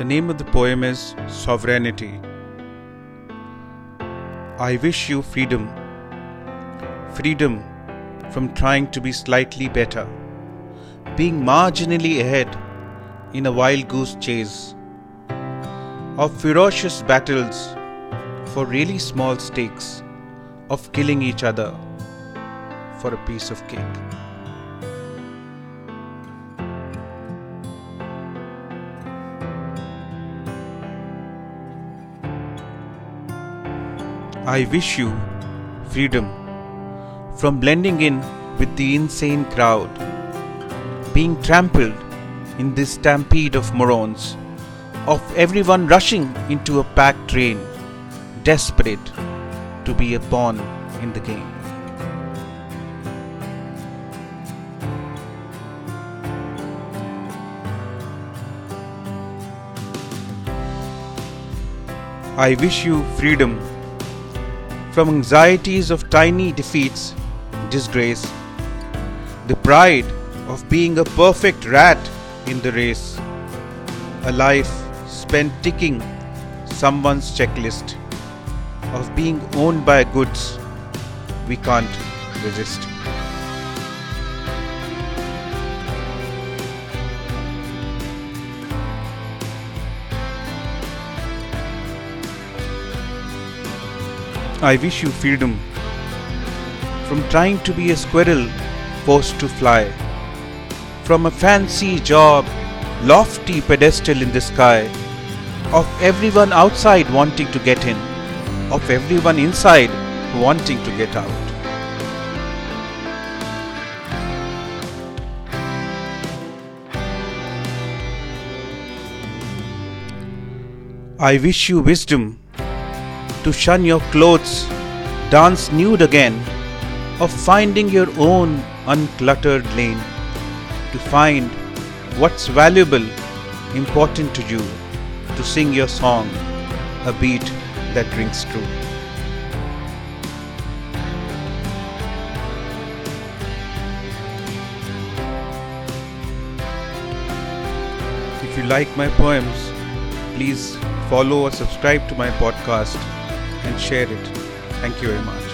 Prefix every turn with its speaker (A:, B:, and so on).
A: The name of the poem is Sovereignty. I wish you freedom. Freedom from trying to be slightly better, being marginally ahead in a wild goose chase, of ferocious battles for really small stakes, of killing each other for a piece of cake. I wish you freedom from blending in with the insane crowd, being trampled in this stampede of morons, of everyone rushing into a packed train, desperate to be a pawn in the game. I wish you freedom from anxieties of tiny defeats, disgrace, the pride of being a perfect rat in the race, a life spent ticking someone's checklist, of being owned by goods we can't resist. I wish you freedom from trying to be a squirrel forced to fly, from a fancy job, lofty pedestal in the sky, of everyone outside wanting to get in, of everyone inside wanting to get out. I wish you wisdom to shun your clothes, dance nude again, of finding your own uncluttered lane, to find what's valuable, important to you, to sing your song, a beat that rings true. If you like my poems, please follow or subscribe to my podcast and share it. Thank you very much.